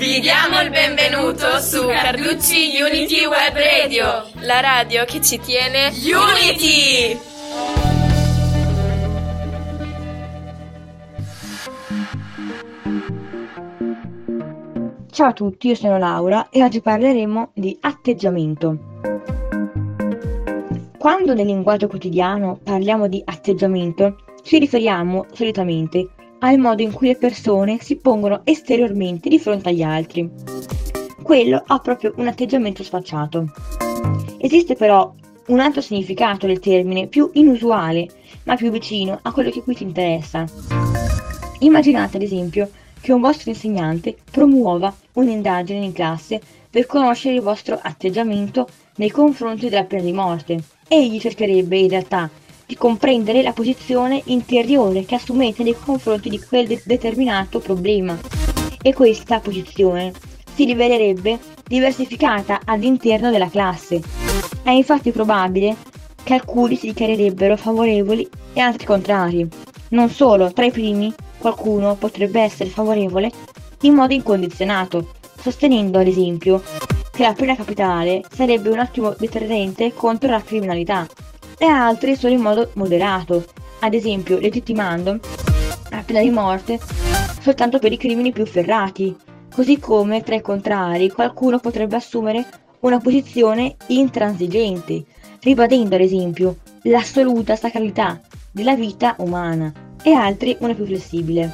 Vi diamo il benvenuto su Carducci Unity Web Radio, la radio che ci tiene Unity! Ciao a tutti, io sono Laura e oggi parleremo di atteggiamento. Quando nel linguaggio quotidiano parliamo di atteggiamento, ci riferiamo solitamente al modo in cui le persone si pongono esteriormente di fronte agli altri. Quello ha proprio un atteggiamento sfacciato. Esiste però un altro significato del termine più inusuale, ma più vicino a quello che qui ti interessa. Immaginate ad esempio che un vostro insegnante promuova un'indagine in classe per conoscere il vostro atteggiamento nei confronti della pena di morte. Egli cercherebbe in realtà di comprendere la posizione interiore che assumete nei confronti di quel de- determinato problema. E questa posizione si rivelerebbe diversificata all'interno della classe. È infatti probabile che alcuni si dichiarerebbero favorevoli e altri contrari. Non solo, tra i primi qualcuno potrebbe essere favorevole in modo incondizionato, sostenendo ad esempio che la pena capitale sarebbe un ottimo deterrente contro la criminalità e altri solo in modo moderato, ad esempio legittimando la pena di morte soltanto per i crimini più ferrati, così come tra i contrari qualcuno potrebbe assumere una posizione intransigente, ribadendo ad esempio l'assoluta sacralità della vita umana e altri una più flessibile.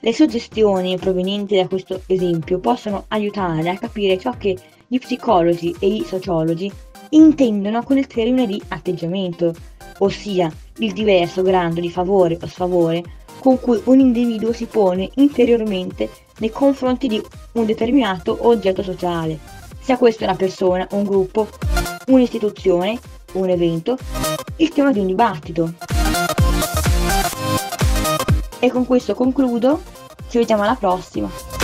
Le suggestioni provenienti da questo esempio possono aiutare a capire ciò che gli psicologi e i sociologi intendono con il termine di atteggiamento, ossia il diverso grado di favore o sfavore con cui un individuo si pone interiormente nei confronti di un determinato oggetto sociale, sia questo una persona, un gruppo, un'istituzione, un evento, il tema di un dibattito. E con questo concludo, ci vediamo alla prossima.